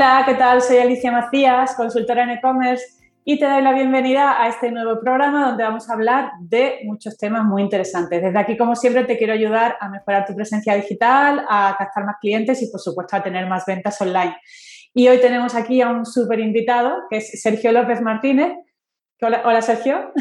Hola, ¿qué tal? Soy Alicia Macías, consultora en e-commerce y te doy la bienvenida a este nuevo programa donde vamos a hablar de muchos temas muy interesantes. Desde aquí, como siempre, te quiero ayudar a mejorar tu presencia digital, a captar más clientes y, por supuesto, a tener más ventas online. Y hoy tenemos aquí a un súper invitado, que es Sergio López Martínez. Hola, hola, Sergio.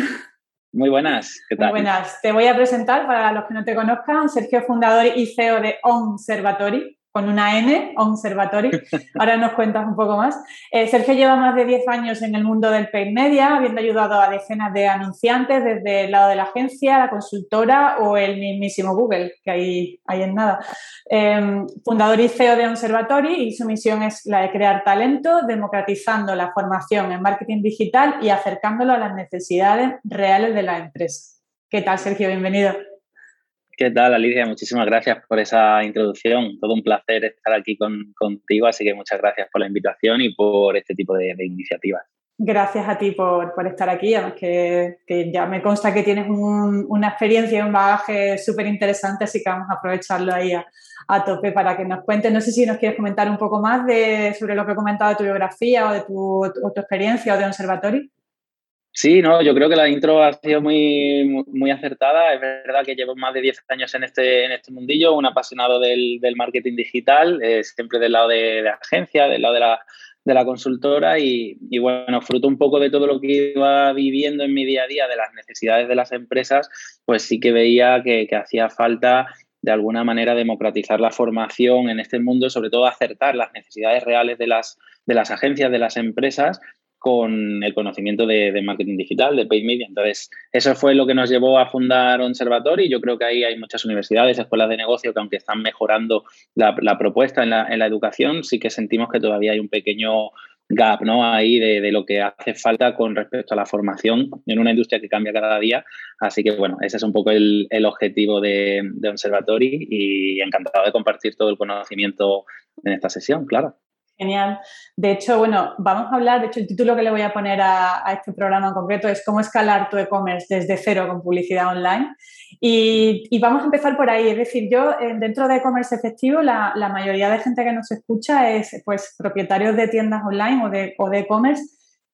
Muy buenas, ¿qué tal? Muy buenas. Te voy a presentar para los que no te conozcan. Sergio, fundador y CEO de Observatory con una N, Observatory. Ahora nos cuentas un poco más. Eh, Sergio lleva más de 10 años en el mundo del paid media, habiendo ayudado a decenas de anunciantes desde el lado de la agencia, la consultora o el mismísimo Google, que ahí hay en nada. Em, fundador y CEO de Observatory y su misión es la de crear talento, democratizando la formación en marketing digital y acercándolo a las necesidades reales de la empresa. ¿Qué tal, Sergio? Bienvenido. ¿Qué tal, Alicia? Muchísimas gracias por esa introducción. Todo un placer estar aquí contigo, así que muchas gracias por la invitación y por este tipo de, iniciativas. Gracias a ti por, estar aquí, además que, ya me consta que tienes una experiencia y un bagaje súper interesante, así que vamos a aprovecharlo ahí a, tope para que nos cuentes. No sé si nos quieres comentar un poco más de, sobre lo que he comentado de tu biografía o de tu, tu experiencia o de observatorio. Sí, no, yo creo que la intro ha sido muy, muy acertada. Es verdad que llevo más de 10 años en este, en este mundillo, un apasionado del, marketing digital, eh, siempre del lado de, de, agencia, del lado de la, de la consultora y, bueno, fruto un poco de todo lo que iba viviendo en mi día a día, de las necesidades de las empresas, pues sí que veía que, que hacía falta de alguna manera democratizar la formación en este mundo, sobre todo acertar las necesidades reales de las, de las agencias, de las empresas con el conocimiento de, marketing digital, de paid media. Entonces, eso fue lo que nos llevó a fundar Observatory. Yo creo que ahí hay muchas universidades, escuelas de negocio que aunque están mejorando la, propuesta en la, educación, sí que sentimos que todavía hay un pequeño gap ¿no? ahí de, lo que hace falta con respecto a la formación en una industria que cambia cada día. Así que bueno, ese es un poco el, objetivo de, de Observatory y encantado de compartir todo el conocimiento en esta sesión, claro. Genial. De hecho, bueno, vamos a hablar, de hecho el título que le voy a poner a, este programa en concreto es cómo escalar tu e-commerce desde cero con publicidad online. Y, vamos a empezar por ahí. Es decir, yo eh, dentro de e-commerce efectivo, la, mayoría de gente que nos escucha es pues propietarios de tiendas online o de o e-commerce,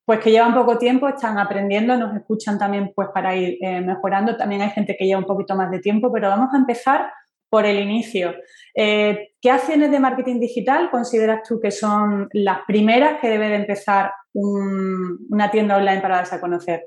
pues que llevan poco tiempo, están aprendiendo, nos escuchan también pues para ir eh, mejorando. También hay gente que lleva un poquito más de tiempo, pero vamos a empezar por el inicio. Eh, ¿Qué acciones de marketing digital consideras tú que son las primeras que debe de empezar una tienda online para darse a conocer?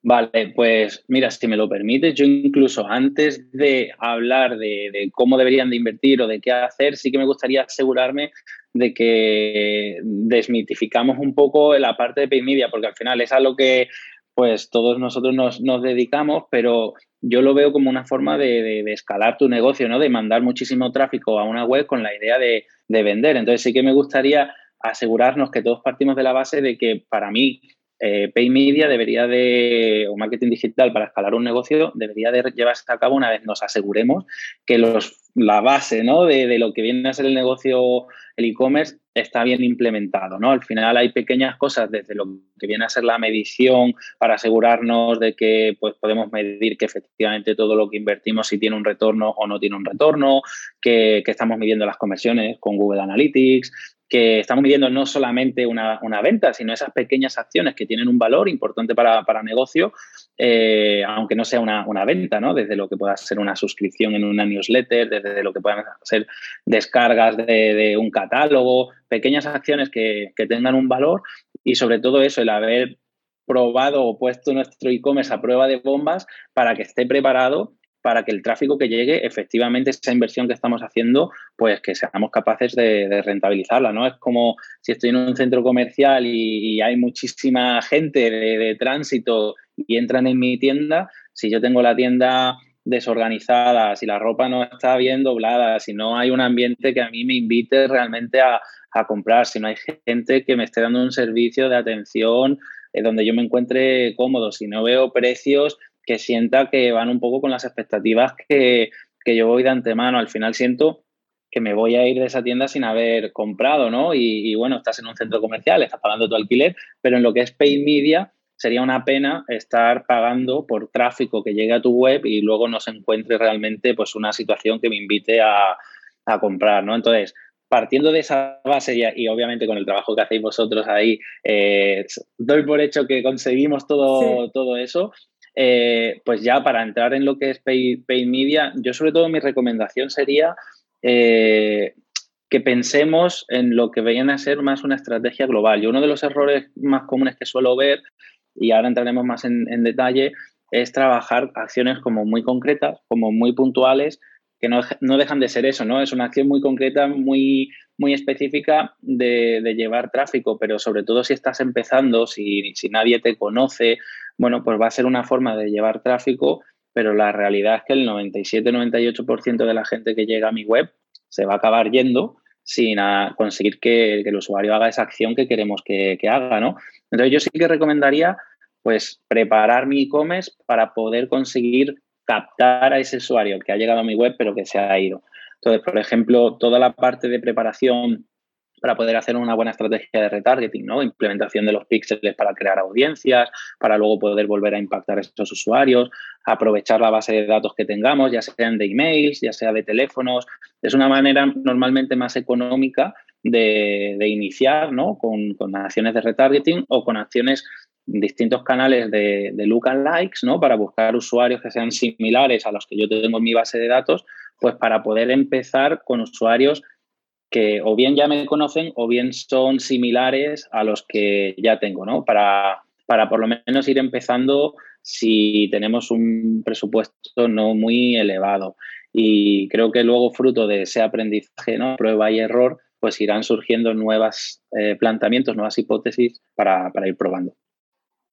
Vale, pues mira, si me lo permites, yo incluso antes de hablar de, cómo deberían de invertir o de qué hacer, sí que me gustaría asegurarme de que desmitificamos un poco la parte de pay media, porque al final es a lo que pues todos nosotros nos, nos dedicamos, pero yo lo veo como una forma de, escalar tu negocio, ¿no? De mandar muchísimo tráfico a una web con la idea de, vender. Entonces sí que me gustaría asegurarnos que todos partimos de la base de que para mí eh, Pay Media debería de, o marketing digital para escalar un negocio, debería de llevarse a cabo una vez nos aseguremos que los, la base ¿no? de, lo que viene a ser el negocio el e-commerce está bien implementado, ¿no? Al final hay pequeñas cosas desde lo que viene a ser la medición para asegurarnos de que pues, podemos medir que efectivamente todo lo que invertimos si tiene un retorno o no tiene un retorno, que, estamos midiendo las conversiones con Google Analytics, que estamos midiendo no solamente una, venta, sino esas pequeñas acciones que tienen un valor importante para, para negocio, eh, aunque no sea una, venta, ¿no? Desde lo que pueda ser una suscripción en una newsletter, desde lo que puedan ser descargas de, un catálogo, pequeñas acciones que, que tengan un valor y sobre todo eso, el haber probado o puesto nuestro e-commerce a prueba de bombas para que esté preparado para que el tráfico que llegue, efectivamente, esa inversión que estamos haciendo, pues que seamos capaces de, rentabilizarla, ¿no? Es como si estoy en un centro comercial y, hay muchísima gente de, tránsito y entran en mi tienda, si yo tengo la tienda desorganizada, si la ropa no está bien doblada, si no hay un ambiente que a mí me invite realmente a, comprar, si no hay gente que me esté dando un servicio de atención eh, donde yo me encuentre cómodo, si no veo precios que sienta que van un poco con las expectativas que, yo voy de antemano. Al final siento que me voy a ir de esa tienda sin haber comprado, ¿no? Y, bueno, estás en un centro comercial, estás pagando tu alquiler, pero en lo que es pay media sería una pena estar pagando por tráfico que llegue a tu web y luego no se encuentre realmente pues una situación que me invite a, a comprar, ¿no? Entonces, partiendo de esa base y, obviamente con el trabajo que hacéis vosotros ahí, eh, doy por hecho que conseguimos todo, todo eso. Eh, pues ya para entrar en lo que es paid, media, yo sobre todo mi recomendación sería eh, que pensemos en lo que vayan a ser más una estrategia global. Y uno de los errores más comunes que suelo ver, y ahora entraremos más en, detalle, es trabajar acciones como muy concretas, como muy puntuales, que no, dejan de ser eso, ¿no? Es una acción muy concreta, muy, muy específica de, llevar tráfico, pero sobre todo si estás empezando, si, si nadie te conoce, bueno, pues va a ser una forma de llevar tráfico, pero la realidad es que el 97-98% de la gente que llega a mi web se va a acabar yendo sin conseguir que, el usuario haga esa acción que queremos que, que haga, ¿no? Entonces yo sí que recomendaría pues preparar mi e-commerce para poder conseguir captar a ese usuario que ha llegado a mi web pero que se ha ido. Entonces, por ejemplo, toda la parte de preparación para poder hacer una buena estrategia de retargeting, ¿no? Implementación de los píxeles para crear audiencias, para luego poder volver a impactar a esos usuarios, aprovechar la base de datos que tengamos, ya sean de emails, ya sea de teléfonos. Es una manera normalmente más económica de, iniciar, ¿no? Con, con acciones de retargeting o con acciones distintos canales de, de look and likes, ¿no? Para buscar usuarios que sean similares a los que yo tengo en mi base de datos, pues para poder empezar con usuarios que o bien ya me conocen o bien son similares a los que ya tengo, ¿no? Para, para por lo menos ir empezando si tenemos un presupuesto no muy elevado. Y creo que luego, fruto de ese aprendizaje, ¿no? Prueba y error, pues irán surgiendo nuevos eh, planteamientos, nuevas hipótesis para ir probando.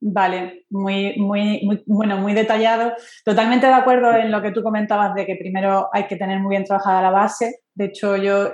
Vale, muy, muy, muy, bueno, muy detallado. Totalmente de acuerdo en lo que tú comentabas de que primero hay que tener muy bien trabajada la base. De hecho, yo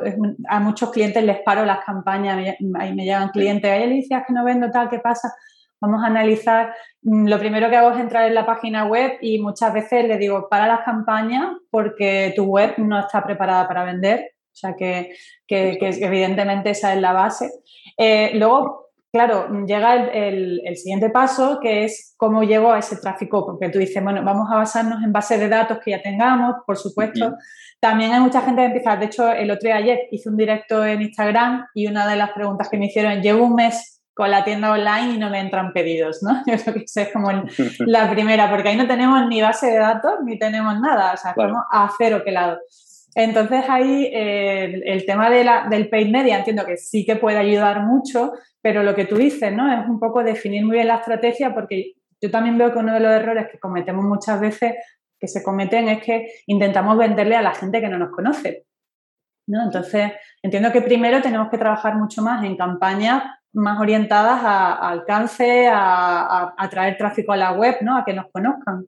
a muchos clientes les paro las campañas, ahí me llegan clientes, hay Alicia, que no vendo tal, ¿qué pasa? Vamos a analizar. Mm, lo primero que hago es entrar en la página web y muchas veces le digo, para las campañas porque tu web no está preparada para vender. O sea que, que, que evidentemente esa es la base. Eh, luego, claro, llega el, siguiente paso, que es cómo llego a ese tráfico, porque tú dices, bueno, vamos a basarnos en bases de datos que ya tengamos, por supuesto. También hay mucha gente que empieza, de hecho, el otro día ayer hice un directo en Instagram y una de las preguntas que me hicieron, llevo un mes con la tienda online y no me entran pedidos, ¿no? Yo creo que esa es como la primera, porque ahí no tenemos ni base de datos ni tenemos nada, o sea, estamos a cero lado. Entonces ahí eh, el, tema del paid media entiendo que sí que puede ayudar mucho, pero lo que tú dices, ¿no? Es un poco definir muy bien la estrategia porque yo también veo que uno de los errores que cometemos muchas veces, que se cometen, es que intentamos venderle a la gente que no nos conoce. ¿no? Entonces, entiendo que primero tenemos que trabajar mucho más en campañas más orientadas a, alcance, a, a, traer tráfico a la web, ¿no? A que nos conozcan.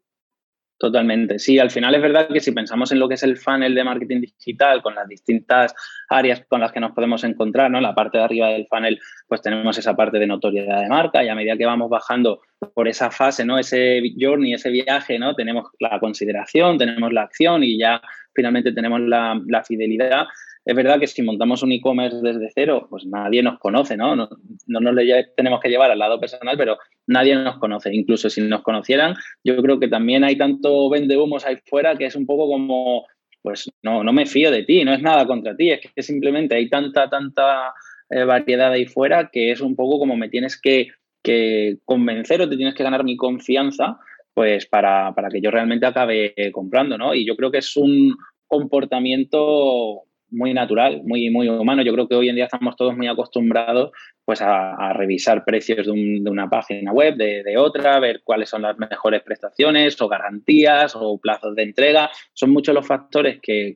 Totalmente. Sí, al final es verdad que si pensamos en lo que es el funnel de marketing digital, con las distintas áreas con las que nos podemos encontrar, ¿no? En la parte de arriba del funnel, pues tenemos esa parte de notoriedad de marca y a medida que vamos bajando por esa fase, ¿no? Ese journey, ese viaje, ¿no? Tenemos la consideración, tenemos la acción y ya finalmente tenemos la, la fidelidad. Es verdad que si montamos un e-commerce desde cero, pues nadie nos conoce, ¿no? No, no nos tenemos que llevar al lado personal, pero nadie nos conoce. Incluso si nos conocieran, yo creo que también hay tanto vende humos ahí fuera que es un poco como, pues no, no me fío de ti, no es nada contra ti, es que simplemente hay tanta, tanta eh, variedad ahí fuera que es un poco como me tienes que, que convencer o te tienes que ganar mi confianza pues para, para que yo realmente acabe comprando, ¿no? Y yo creo que es un comportamiento muy natural, muy, muy humano. Yo creo que hoy en día estamos todos muy acostumbrados pues, a, revisar precios de, una página web, de, otra, ver cuáles son las mejores prestaciones o garantías o plazos de entrega. Son muchos los factores que,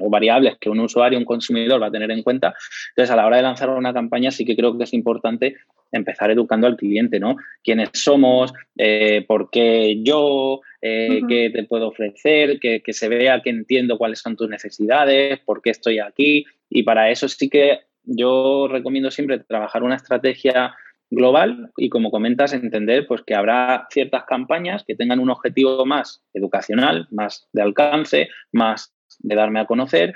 o variables que un usuario, un consumidor va a tener en cuenta. Entonces, a la hora de lanzar una campaña sí que creo que es importante empezar educando al cliente, ¿no? ¿Quiénes somos? Eh, ¿Por qué yo? Eh, ¿Qué te puedo ofrecer? Que, que se vea que entiendo cuáles son tus necesidades, por qué estoy aquí. Y para eso sí que yo recomiendo siempre trabajar una estrategia global y como comentas entender pues que habrá ciertas campañas que tengan un objetivo más educacional, más de alcance, más de darme a conocer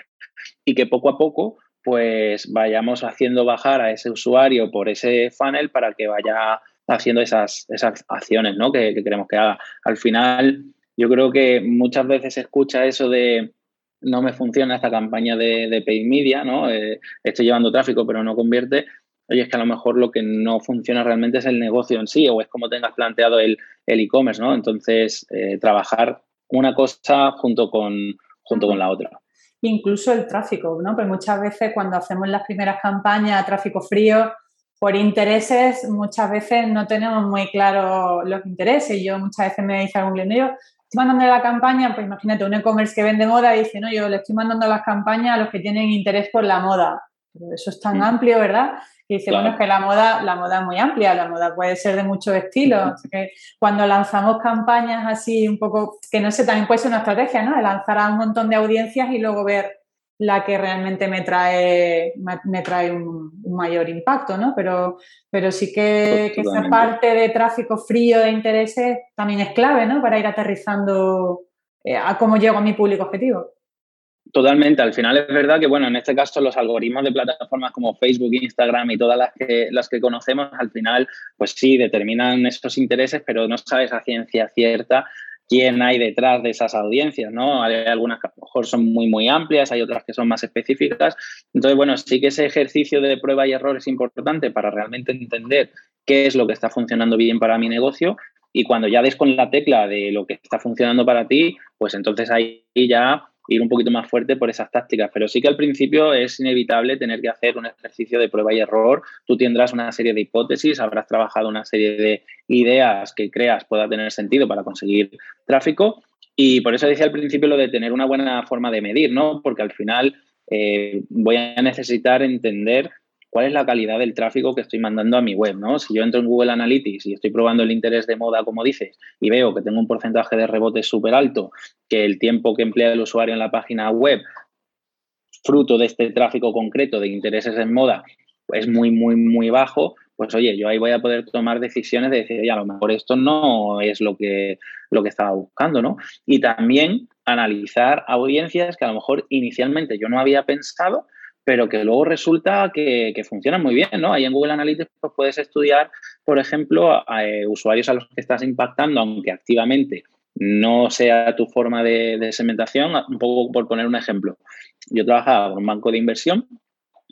y que poco a poco pues vayamos haciendo bajar a ese usuario por ese funnel para que vaya haciendo esas, esas acciones ¿no? que, queremos que haga. Al final, yo creo que muchas veces se escucha eso de no me funciona esta campaña de, de media, ¿no? Eh, estoy llevando tráfico pero no convierte, oye, es que a lo mejor lo que no funciona realmente es el negocio en sí o es como tengas planteado el e-commerce, ¿no? Entonces, eh, trabajar una cosa junto con, junto con la otra. Incluso el tráfico, ¿no? Pues muchas veces cuando hacemos las primeras campañas, tráfico frío, por intereses, muchas veces no tenemos muy claro los intereses. Yo muchas veces me dice algún cliente, yo estoy mandando la campaña, pues imagínate un e-commerce que vende moda y dice, no, yo le estoy mandando las campañas a los que tienen interés por la moda. Pero eso es tan mm. amplio, ¿verdad? Y dice, bueno, es que la moda, la moda es muy amplia, la moda puede ser de muchos estilos. que cuando lanzamos campañas así un poco, que no sé, también puede ser una estrategia, ¿no? De lanzar a un montón de audiencias y luego ver la que realmente me trae, me trae un, mayor impacto, ¿no? Pero, pero sí que, que, esa parte de tráfico frío de intereses también es clave, ¿no? Para ir aterrizando eh, a cómo llego a mi público objetivo. Totalmente. Al final es verdad que, bueno, en este caso los algoritmos de plataformas como Facebook, Instagram y todas las que, las que conocemos, al final, pues sí, determinan esos intereses, pero no sabes a ciencia cierta quién hay detrás de esas audiencias, ¿no? Hay algunas que a lo mejor son muy, muy amplias, hay otras que son más específicas. Entonces, bueno, sí que ese ejercicio de prueba y error es importante para realmente entender qué es lo que está funcionando bien para mi negocio y cuando ya des con la tecla de lo que está funcionando para ti, pues entonces ahí ya ir un poquito más fuerte por esas tácticas. Pero sí que al principio es inevitable tener que hacer un ejercicio de prueba y error. Tú tendrás una serie de hipótesis, habrás trabajado una serie de ideas que creas pueda tener sentido para conseguir tráfico. Y por eso decía al principio lo de tener una buena forma de medir, ¿no? Porque al final eh, voy a necesitar entender cuál es la calidad del tráfico que estoy mandando a mi web, ¿no? Si yo entro en Google Analytics y estoy probando el interés de moda, como dices, y veo que tengo un porcentaje de rebote súper alto, que el tiempo que emplea el usuario en la página web, fruto de este tráfico concreto de intereses en moda, es muy, muy, muy bajo, pues oye, yo ahí voy a poder tomar decisiones de decir, oye, a lo mejor esto no es lo que, lo que estaba buscando, ¿no? Y también analizar audiencias que a lo mejor inicialmente yo no había pensado, pero que luego resulta que, que funcionan muy bien, ¿no? Ahí en Google Analytics pues, puedes estudiar, por ejemplo, a, eh, usuarios a los que estás impactando, aunque activamente no sea tu forma de, de, segmentación, un poco por poner un ejemplo. Yo trabajaba con un banco de inversión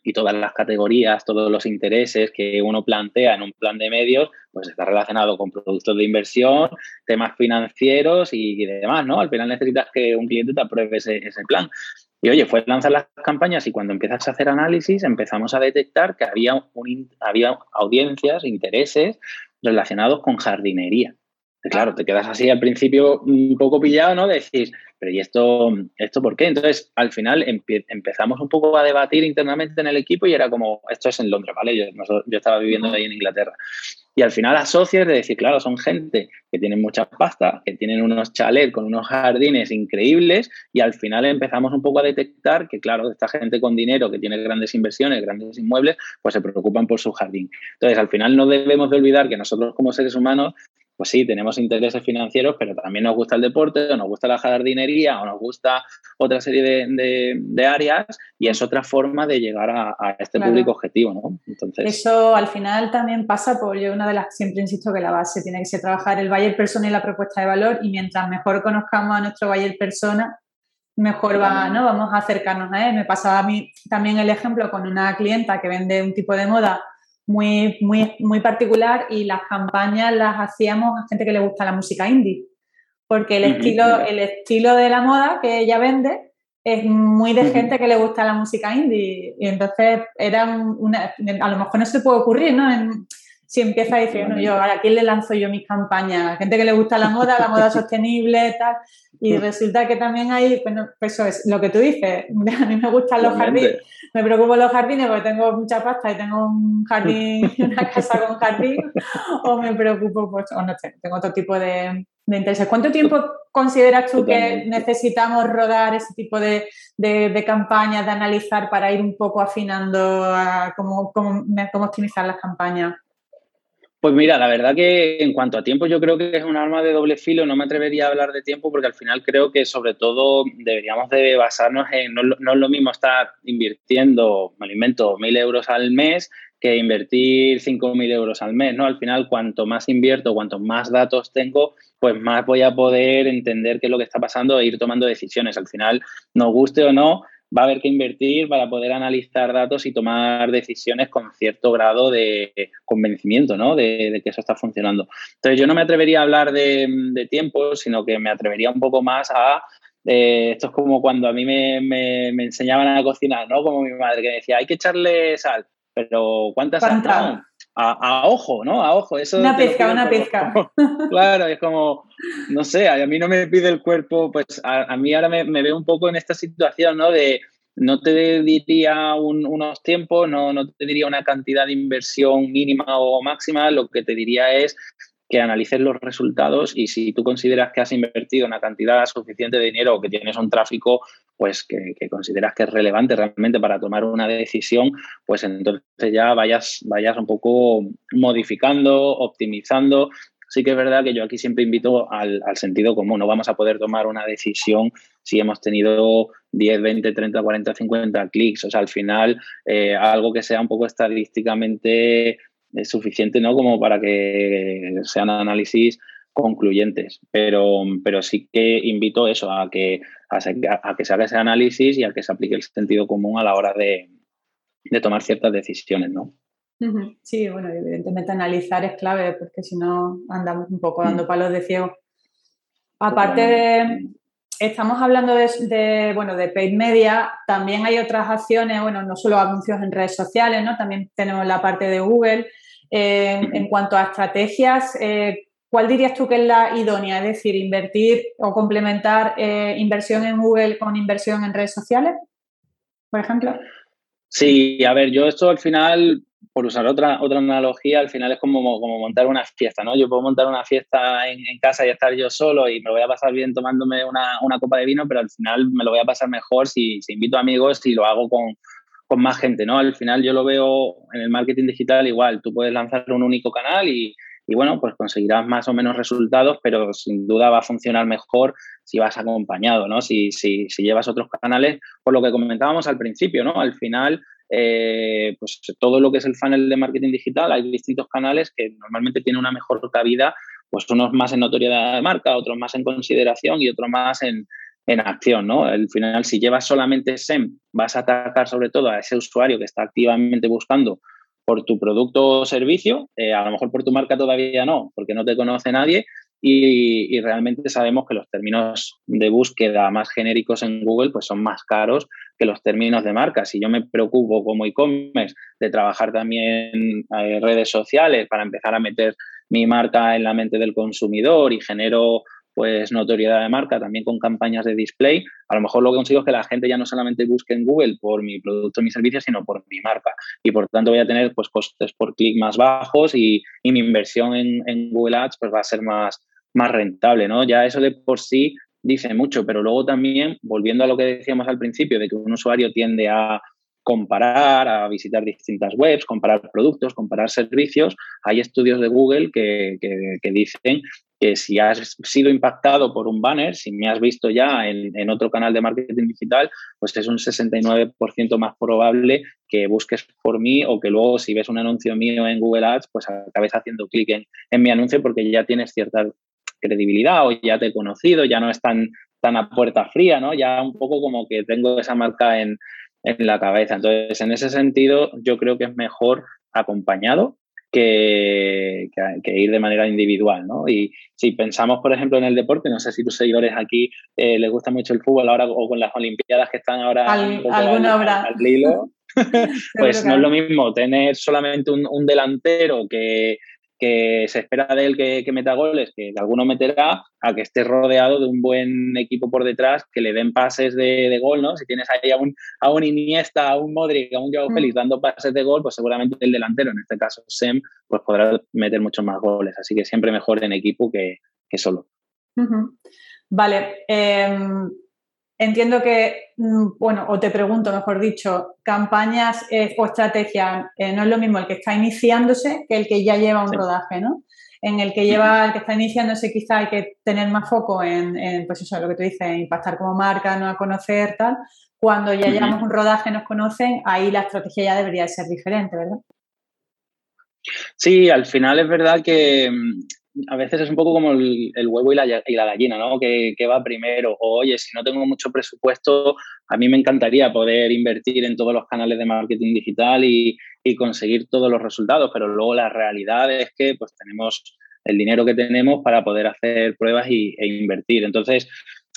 y todas las categorías, todos los intereses que uno plantea en un plan de medios, pues está relacionado con productos de inversión, temas financieros y, demás, ¿no? Al final necesitas que un cliente te apruebe ese, ese plan. Y oye, fue lanzar las campañas y cuando empiezas a hacer análisis empezamos a detectar que había, un, había audiencias, intereses relacionados con jardinería. claro, te quedas así al principio un poco pillado, ¿no? Decís, pero ¿y esto, esto por qué? Entonces, al final empezamos un poco a debatir internamente en el equipo y era como, esto es en Londres, ¿vale? Yo, yo estaba viviendo ahí en Inglaterra. Y al final asocias de decir, claro, son gente que tienen mucha pasta, que tienen unos chalets con unos jardines increíbles y al final empezamos un poco a detectar que, claro, esta gente con dinero que tiene grandes inversiones, grandes inmuebles, pues se preocupan por su jardín. Entonces, al final no debemos de olvidar que nosotros como seres humanos pues sí, tenemos intereses financieros, pero también nos gusta el deporte, o nos gusta la jardinería, o nos gusta otra serie de, áreas, y es otra forma de llegar a, este público objetivo, ¿no? Entonces... Eso al final también pasa por, yo una de las, siempre insisto que la base tiene que ser trabajar el buyer persona y la propuesta de valor, y mientras mejor conozcamos a nuestro buyer persona, mejor va, ¿no? Vamos a acercarnos a él. Me pasaba a mí también el ejemplo con una clienta que vende un tipo de moda muy, muy, muy particular y las campañas las hacíamos a gente que le gusta la música indie, porque el, estilo, el estilo de la moda que ella vende es muy de gente que le gusta la música indie. Y entonces era una, a lo mejor no se puede ocurrir, ¿no? Si empieza a decir, yo, ¿a quién le lanzo yo mis campañas? Gente que le gusta la moda, la moda sostenible, tal. Y resulta que también hay, bueno, pues eso es lo que tú dices. A mí me gustan los jardines, me preocupo los jardines porque tengo mucha pasta y tengo un jardín, una casa con jardín, o me preocupo, pues, o no sé, tengo otro tipo de, de intereses. ¿Cuánto tiempo consideras tú que necesitamos rodar ese tipo de, de, campañas, de analizar para ir un poco afinando a cómo, cómo, cómo optimizar las campañas? Pues mira, la verdad que en cuanto a tiempo yo creo que es un arma de doble filo, no me atrevería a hablar de tiempo porque al final creo que sobre todo deberíamos de basarnos en, no, es lo mismo estar invirtiendo, me lo invento, mil euros al mes que invertir 5.000 euros al mes, ¿no? Al final, cuanto más invierto, cuanto más datos tengo, pues más voy a poder entender qué es lo que está pasando e ir tomando decisiones. Al final, nos guste o no, va a haber que invertir para poder analizar datos y tomar decisiones con cierto grado de convencimiento, ¿no? De, que eso está funcionando. Entonces, yo no me atrevería a hablar de, de tiempo, sino que me atrevería un poco más a eh, esto es como cuando a mí me, me, enseñaban a cocinar, ¿no? Como mi madre que decía, hay que echarle sal. Pero ¿cuántas ¿Cuánta? A, ojo, ¿no? A ojo. Eso una pizca, una pizca. claro, es como, no sé, a mí no me pide el cuerpo, pues a, mí ahora me, veo un poco en esta situación, ¿no? De no te diría unos tiempos, no, no te diría una cantidad de inversión mínima o máxima, lo que te diría es que analices los resultados y si tú consideras que has invertido una cantidad suficiente de dinero o que tienes un tráfico pues que, consideras que es relevante realmente para tomar una decisión, pues entonces ya vayas, vayas un poco modificando, optimizando. Sí que es verdad que yo aquí siempre invito al, sentido común. No vamos a poder tomar una decisión si hemos tenido 10, 20, 30, 40, 50 clics. O sea, al final, eh, algo que sea un poco estadísticamente es suficiente ¿no? como para que sean análisis concluyentes, pero, pero sí que invito eso, a que, a, que se haga ese análisis y a que se aplique el sentido común a la hora de, tomar ciertas decisiones, ¿no? Sí, bueno, evidentemente analizar es clave porque si no andamos un poco dando mm. palos de ciego. Aparte de, estamos hablando de, bueno, de paid media, también hay otras acciones, bueno, no solo anuncios en redes sociales, ¿no? También tenemos la parte de Google. Eh, en cuanto a estrategias, eh, ¿cuál dirías tú que es la idónea? Es decir, invertir o complementar eh, inversión en Google con inversión en redes sociales, por ejemplo. Sí, a ver, yo esto al final, por usar otra, otra analogía, al final es como, como montar una fiesta, ¿no? Yo puedo montar una fiesta en, casa y estar yo solo y me voy a pasar bien tomándome una, copa de vino, pero al final me lo voy a pasar mejor si, si invito amigos y lo hago con, con más gente, ¿no? Al final yo lo veo en el marketing digital igual, tú puedes lanzar un único canal y, bueno, pues conseguirás más o menos resultados, pero sin duda va a funcionar mejor si vas acompañado, ¿no? Si, si, si llevas otros canales, por lo que comentábamos al principio, ¿no? Al final, eh, pues todo lo que es el funnel de marketing digital, hay distintos canales que normalmente tienen una mejor cabida, pues unos más en notoriedad de marca, otros más en consideración y otros más en, en acción, ¿no? Al final, si llevas solamente SEM, vas a atacar sobre todo a ese usuario que está activamente buscando por tu producto o servicio, eh, a lo mejor por tu marca todavía no, porque no te conoce nadie y, realmente sabemos que los términos de búsqueda más genéricos en Google pues son más caros que los términos de marca. Si yo me preocupo como e-commerce de trabajar también en eh, redes sociales para empezar a meter mi marca en la mente del consumidor y genero pues notoriedad de marca también con campañas de display, a lo mejor lo que consigo es que la gente ya no solamente busque en Google por mi producto mi servicio, sino por mi marca. Y por tanto voy a tener pues costes por clic más bajos y, mi inversión en, Google Ads pues va a ser más, más rentable, ¿no? Ya eso de por sí dice mucho, pero luego también, volviendo a lo que decíamos al principio, de que un usuario tiende a comparar, a visitar distintas webs, comparar productos, comparar servicios. Hay estudios de Google que, que, dicen que si has sido impactado por un banner, si me has visto ya en, otro canal de marketing digital, pues es un 69% más probable que busques por mí o que luego si ves un anuncio mío en Google Ads, pues acabes haciendo clic en, en mi anuncio porque ya tienes cierta credibilidad o ya te he conocido, ya no es tan, tan a puerta fría, ¿no? Ya un poco como que tengo esa marca en, en la cabeza. Entonces, en ese sentido, yo creo que es mejor acompañado que, que, ir de manera individual, ¿no? Y si pensamos, por ejemplo, en el deporte, no sé si tus seguidores aquí eh, les gusta mucho el fútbol ahora o con las Olimpiadas que están ahora al, alguna obra. al, pues no es lo mismo tener solamente un delantero que, que se espera de él que, meta goles, que alguno meterá, a que esté rodeado de un buen equipo por detrás, que le den pases de, gol, ¿no? Si tienes ahí a un, a un Iniesta, a un Modric, a un Joao mm. Félix dando pases de gol, pues seguramente el delantero, en este caso Sem, pues podrá meter muchos más goles. Así que siempre mejor en equipo que, solo. Vale. Em, Entiendo que, mm, bueno, o te pregunto, mejor dicho, campañas eh, o estrategias, eh, no es lo mismo el que está iniciándose que el que ya lleva un rodaje, ¿no? En el que lleva, el que está iniciándose quizá hay que tener más foco en, pues eso, lo que tú dices, impactar como marca, no a conocer, tal. Cuando ya llevamos un rodaje, nos conocen, ahí la estrategia ya debería ser diferente, ¿verdad? Sí, al final es verdad que mm, a veces es un poco como el, huevo y la, gallina, ¿no? Que, va primero. O, oye, si no tengo mucho presupuesto, a mí me encantaría poder invertir en todos los canales de marketing digital y, conseguir todos los resultados, pero luego la realidad es que pues tenemos el dinero que tenemos para poder hacer pruebas y, e invertir. Entonces,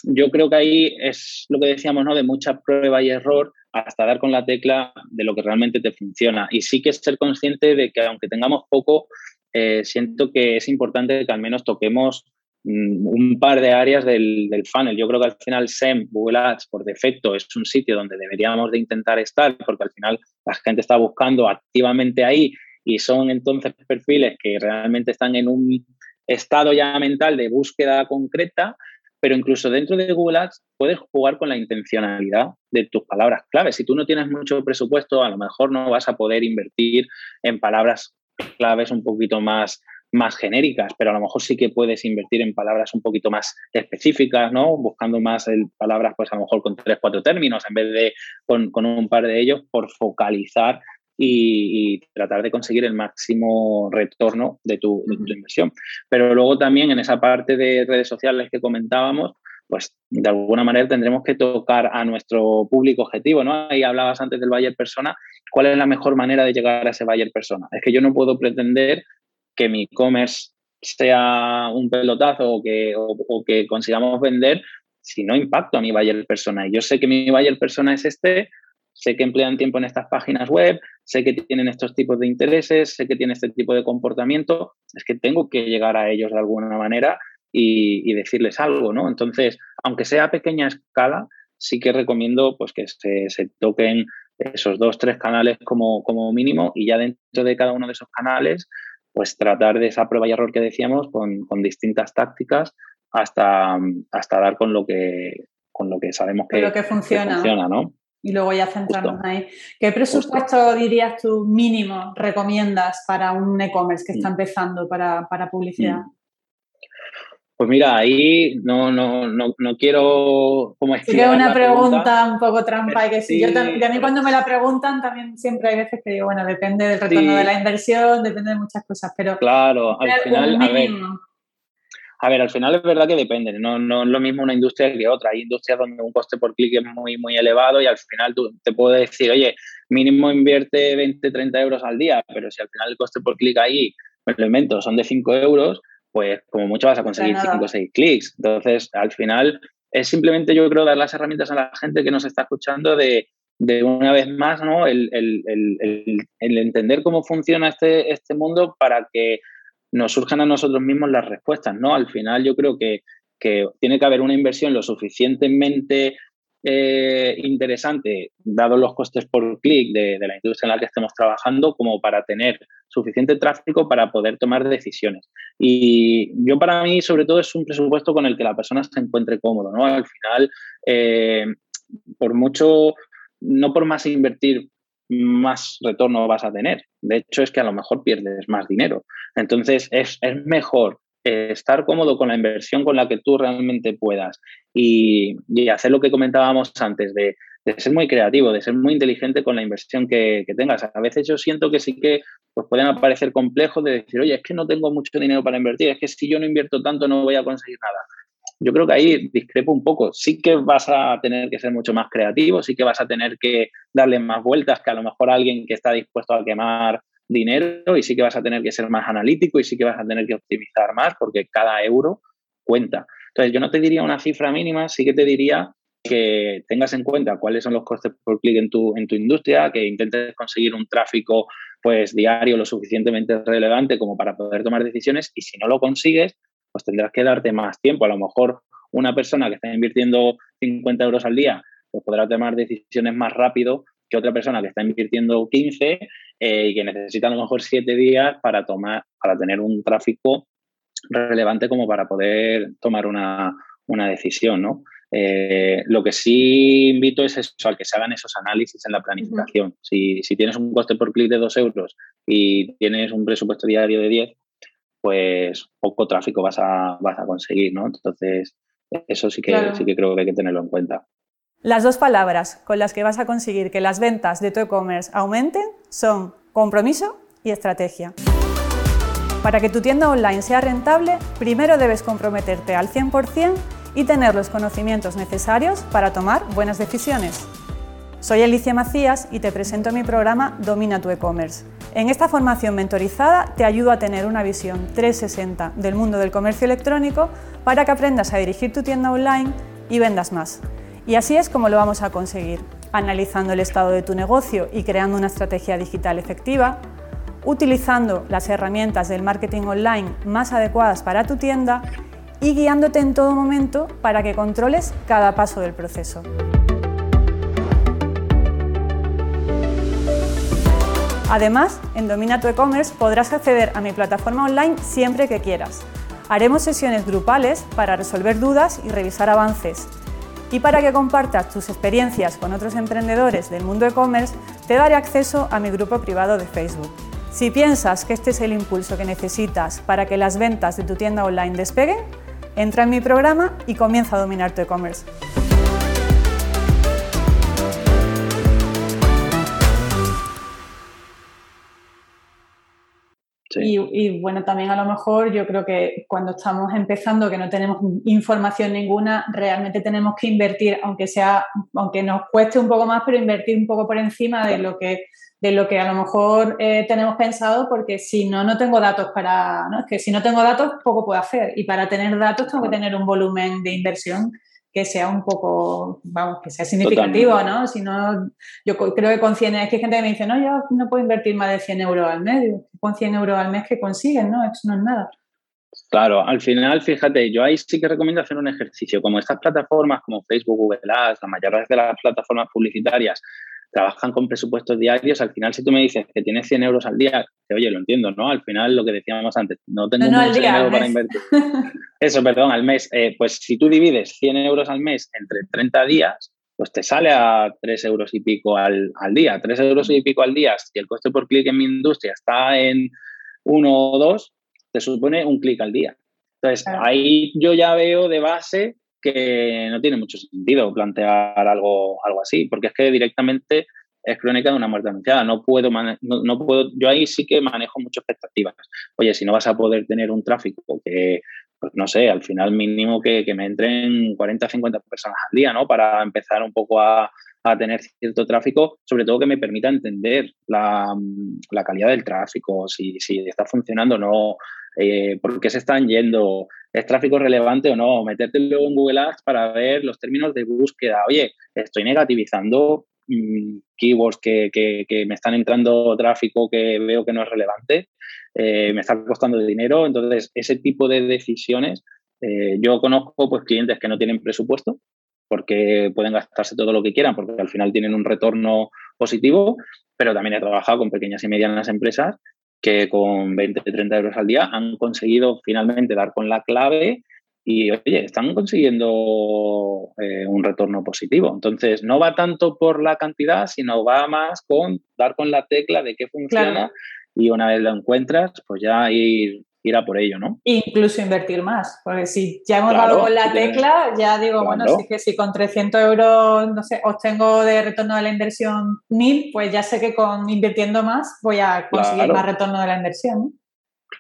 yo creo que ahí es lo que decíamos, ¿no? De mucha prueba y error hasta dar con la tecla de lo que realmente te funciona. Y sí que ser consciente de que aunque tengamos poco, eh, siento que es importante que al menos toquemos mm, un par de áreas del, funnel. Yo creo que al final SEM, Google Ads, por defecto, es un sitio donde deberíamos de intentar estar, porque al final la gente está buscando activamente ahí y son entonces perfiles que realmente están en un estado ya mental de búsqueda concreta pero incluso dentro de Google Ads puedes jugar con la intencionalidad de tus palabras clave. Si tú no tienes mucho presupuesto, a lo mejor no vas a poder invertir en palabras claves un poquito más, más genéricas, pero a lo mejor sí que puedes invertir en palabras un poquito más específicas, ¿no? Buscando más el, palabras, pues a lo mejor con tres, cuatro términos, en vez de con, con un par de ellos, por focalizar y, tratar de conseguir el máximo retorno de tu, inversión. Pero luego también en esa parte de redes sociales que comentábamos, pues de alguna manera tendremos que tocar a nuestro público objetivo, ¿no? Ahí hablabas antes del buyer persona, ¿cuál es la mejor manera de llegar a ese buyer persona? Es que yo no puedo pretender que mi e-commerce sea un pelotazo o que, o que consigamos vender si no impacto a mi buyer persona. Y yo sé que mi buyer persona es este, sé que emplean tiempo en estas páginas web, sé que tienen estos tipos de intereses, sé que tienen este tipo de comportamiento, es que tengo que llegar a ellos de alguna manera y, decirles algo, ¿no? Entonces, aunque sea a pequeña escala, sí que recomiendo pues, que se, toquen esos dos, tres canales como, como mínimo y ya dentro de cada uno de esos canales, pues tratar de esa prueba y error que decíamos con, distintas tácticas hasta, hasta dar con lo que con lo que sabemos que, que funciona. que funciona ¿no? y luego ya centrarnos ahí. ¿Qué presupuesto dirías tú mínimo recomiendas para un e-commerce que está mm. empezando para, publicidad? Mm. Pues mira, ahí no, no, no, no quiero como Sí que una pregunta, un poco trampa y que sí. Yo también, a mí cuando me la preguntan también siempre hay veces que digo, bueno, depende del retorno de la inversión, depende de muchas cosas, pero... Claro, al final, a ver, a ver, al final es verdad que depende, no, no es lo mismo una industria que otra. Hay industrias donde un coste por clic es muy, muy elevado y al final tú te puedo decir, oye, mínimo invierte 20, 30 euros al día, pero si al final el coste por clic ahí, me lo invento, son de 5 euros, pues como mucho vas a conseguir 5 o 6 clics. Entonces, al final es simplemente yo creo dar las herramientas a la gente que nos está escuchando de, de una vez más, ¿no? El, el, el, el, entender cómo funciona este, este mundo para que nos surjan a nosotros mismos las respuestas, ¿no? Al final yo creo que, tiene que haber una inversión lo suficientemente eh, interesante, dados los costes por clic de, la industria en la que estemos trabajando, como para tener suficiente tráfico para poder tomar decisiones. Y yo para mí, sobre todo, es un presupuesto con el que la persona se encuentre cómodo, ¿no? Al final, eh, por mucho, no por más invertir más retorno vas a tener. De hecho, es que a lo mejor pierdes más dinero. Entonces, es, mejor estar cómodo con la inversión con la que tú realmente puedas y, hacer lo que comentábamos antes de, ser muy creativo, de ser muy inteligente con la inversión que, tengas. A veces yo siento que sí que pues, pueden aparecer complejos de decir, oye, es que no tengo mucho dinero para invertir, es que si yo no invierto tanto no voy a conseguir nada yo creo que ahí discrepo un poco. Sí que vas a tener que ser mucho más creativo, sí que vas a tener que darle más vueltas que a lo mejor alguien que está dispuesto a quemar dinero y sí que vas a tener que ser más analítico y sí que vas a tener que optimizar más porque cada euro cuenta. Entonces, yo no te diría una cifra mínima, sí que te diría que tengas en cuenta cuáles son los costes por clic en tu, en tu industria, que intentes conseguir un tráfico pues diario lo suficientemente relevante como para poder tomar decisiones y si no lo consigues, pues tendrás que darte más tiempo. A lo mejor una persona que está invirtiendo 50 euros al día, pues podrá tomar decisiones más rápido que otra persona que está invirtiendo 15 eh, y que necesita a lo mejor 7 días para tomar, para tener un tráfico relevante como para poder tomar una, decisión, ¿no? Eh, lo que sí invito es eso, a que se hagan esos análisis en la planificación. si, si, tienes un coste por clic de 2 euros y tienes un presupuesto diario de 10, pues poco tráfico vas a, vas a conseguir, ¿no? Entonces, eso sí que, sí que creo que hay que tenerlo en cuenta. Las dos palabras con las que vas a conseguir que las ventas de tu e-commerce aumenten son compromiso y estrategia. Para que tu tienda online sea rentable, primero debes comprometerte al 100% y tener los conocimientos necesarios para tomar buenas decisiones. Soy Alicia Macías y te presento mi programa Domina tu e-commerce. En esta formación mentorizada te ayudo a tener una visión 360 del mundo del comercio electrónico para que aprendas a dirigir tu tienda online y vendas más. Y así es como lo vamos a conseguir, analizando el estado de tu negocio y creando una estrategia digital efectiva, utilizando las herramientas del marketing online más adecuadas para tu tienda y guiándote en todo momento para que controles cada paso del proceso. Además, en Domina tu e-commerce podrás acceder a mi plataforma online siempre que quieras. Haremos sesiones grupales para resolver dudas y revisar avances. Y para que compartas tus experiencias con otros emprendedores del mundo e-commerce, te daré acceso a mi grupo privado de Facebook. Si piensas que este es el impulso que necesitas para que las ventas de tu tienda online despeguen, entra en mi programa y comienza a dominar tu e-commerce. Y, bueno, también a lo mejor yo creo que cuando estamos empezando, que no tenemos información ninguna, realmente tenemos que invertir, aunque sea, aunque nos cueste un poco más, pero invertir un poco por encima de lo que, de lo que a lo mejor eh, tenemos pensado, porque si no, no tengo datos para, ¿no? Es que si no tengo datos, poco puedo hacer. Y para tener datos tengo que tener un volumen de inversión que sea un poco, vamos, que sea significativo, ¿no? Si no, yo creo que con 100, es que hay gente que me dice, no, yo no puedo invertir más de 100 euros al mes, con 100 euros al mes que consiguen, ¿no? Eso no es nada. Claro, al final, fíjate, yo ahí sí que recomiendo hacer un ejercicio, como estas plataformas como Facebook, Google Ads, la mayoría de las plataformas publicitarias trabajan con presupuestos diarios, al final si tú me dices que tienes 100 euros al día, que oye, lo entiendo, ¿no? Al final lo que decíamos antes, no tengo mucho dinero para invertir. Eso, perdón, al mes. Eh, pues si tú divides 100 euros al mes entre 30 días, pues te sale a 3 euros y pico al, día. 3 euros y pico al día, si el coste por clic en mi industria está en 1 o 2, te supone un clic al día. Entonces, ahí yo ya veo de base que no tiene mucho sentido plantear algo, algo así, porque es que directamente es crónica de una muerte anunciada. No puedo, no, puedo, yo ahí sí que manejo muchas expectativas. Oye, si no vas a poder tener un tráfico que, pues no sé, al final mínimo que, me entren 40, 50 personas al día, ¿no? Para empezar un poco a, tener cierto tráfico, sobre todo que me permita entender la, calidad del tráfico, si, si está funcionando o no, eh, por qué se están yendo, es tráfico relevante o no, meterte luego en Google Ads para ver los términos de búsqueda. Oye, estoy negativizando mm, keywords que, me están entrando tráfico que veo que no es relevante, eh, me está costando dinero. Entonces, ese tipo de decisiones, eh, yo conozco pues, clientes que no tienen presupuesto porque pueden gastarse todo lo que quieran, porque al final tienen un retorno positivo, pero también he trabajado con pequeñas y medianas empresas que con 20, 30 euros al día han conseguido finalmente dar con la clave y, oye, están consiguiendo eh, un retorno positivo. Entonces, no va tanto por la cantidad, sino va más con dar con la tecla de qué funciona y una vez lo encuentras, pues ya ir ir a por ello, ¿no? Incluso invertir más, porque si ya hemos dado con la tecla, ya digo, bueno, sí que si con 300 euros, no sé, obtengo de retorno de la inversión 1000, pues ya sé que con invirtiendo más voy a conseguir más retorno de la inversión.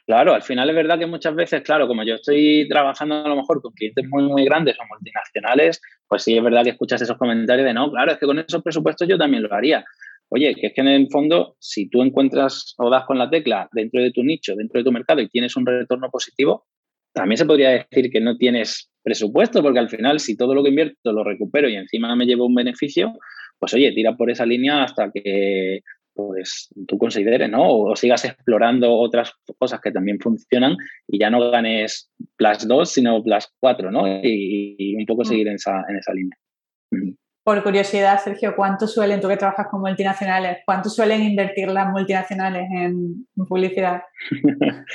Claro, al final es verdad que muchas veces, claro, como yo estoy trabajando a lo mejor con clientes muy, muy grandes o multinacionales, pues sí es verdad que escuchas esos comentarios de no, claro, es que con esos presupuestos yo también lo haría. Oye, que es que en el fondo, si tú encuentras o das con la tecla dentro de tu nicho, dentro de tu mercado y tienes un retorno positivo, también se podría decir que no tienes presupuesto, porque al final, si todo lo que invierto lo recupero y encima me llevo un beneficio, pues oye, tira por esa línea hasta que pues tú consideres, ¿no? O, sigas explorando otras cosas que también funcionan y ya no ganes plus 2, sino plus 4, ¿no? Y, un poco mm. seguir en esa, en esa línea. Por curiosidad, Sergio, ¿cuánto suelen, tú que trabajas con multinacionales, cuánto suelen invertir las multinacionales en, publicidad?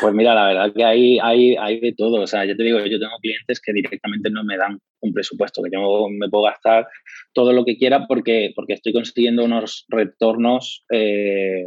pues mira, la verdad que hay, hay, hay de todo. O sea, yo te digo, yo tengo clientes que directamente no me dan un presupuesto, que yo me puedo gastar todo lo que quiera porque, porque estoy consiguiendo unos retornos eh,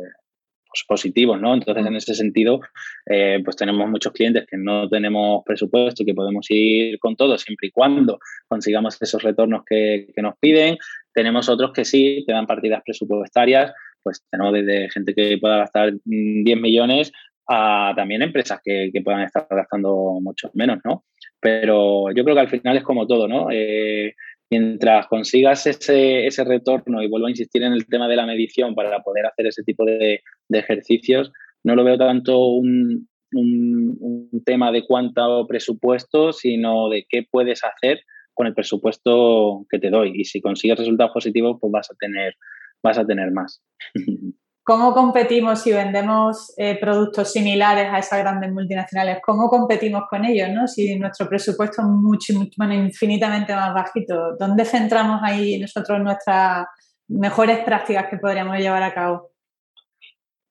pues, positivos, ¿no? Entonces, en ese sentido, eh, pues tenemos muchos clientes que no tenemos presupuesto y que podemos ir con todo siempre y cuando consigamos esos retornos que, nos piden. Tenemos otros que sí, te dan partidas presupuestarias, pues tenemos desde gente que pueda gastar 10 millones a también empresas que, puedan estar gastando mucho menos, ¿no? Pero yo creo que al final es como todo, ¿no? Eh, mientras consigas ese, ese, retorno, y vuelvo a insistir en el tema de la medición para poder hacer ese tipo de, ejercicios, no lo veo tanto un, un, tema de cuánto presupuesto, sino de qué puedes hacer con el presupuesto que te doy. Y si consigues resultados positivos, pues vas a tener, vas a tener más. ¿Cómo competimos si vendemos eh, productos similares a esas grandes multinacionales? ¿Cómo competimos con ellos? ¿no? Si nuestro presupuesto es mucho, infinitamente más bajito, ¿dónde centramos ahí nosotros nuestras mejores prácticas que podríamos llevar a cabo?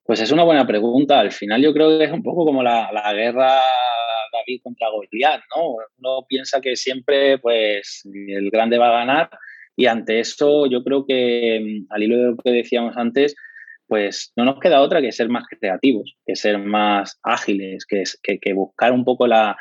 Pues es una buena pregunta. Al final yo creo que es un poco como la, guerra David contra Goliat, ¿no? Uno piensa que siempre pues el grande va a ganar y ante eso yo creo que al hilo de lo que decíamos antes, pues no nos queda otra que ser más creativos, que ser más ágiles, que, buscar un poco la,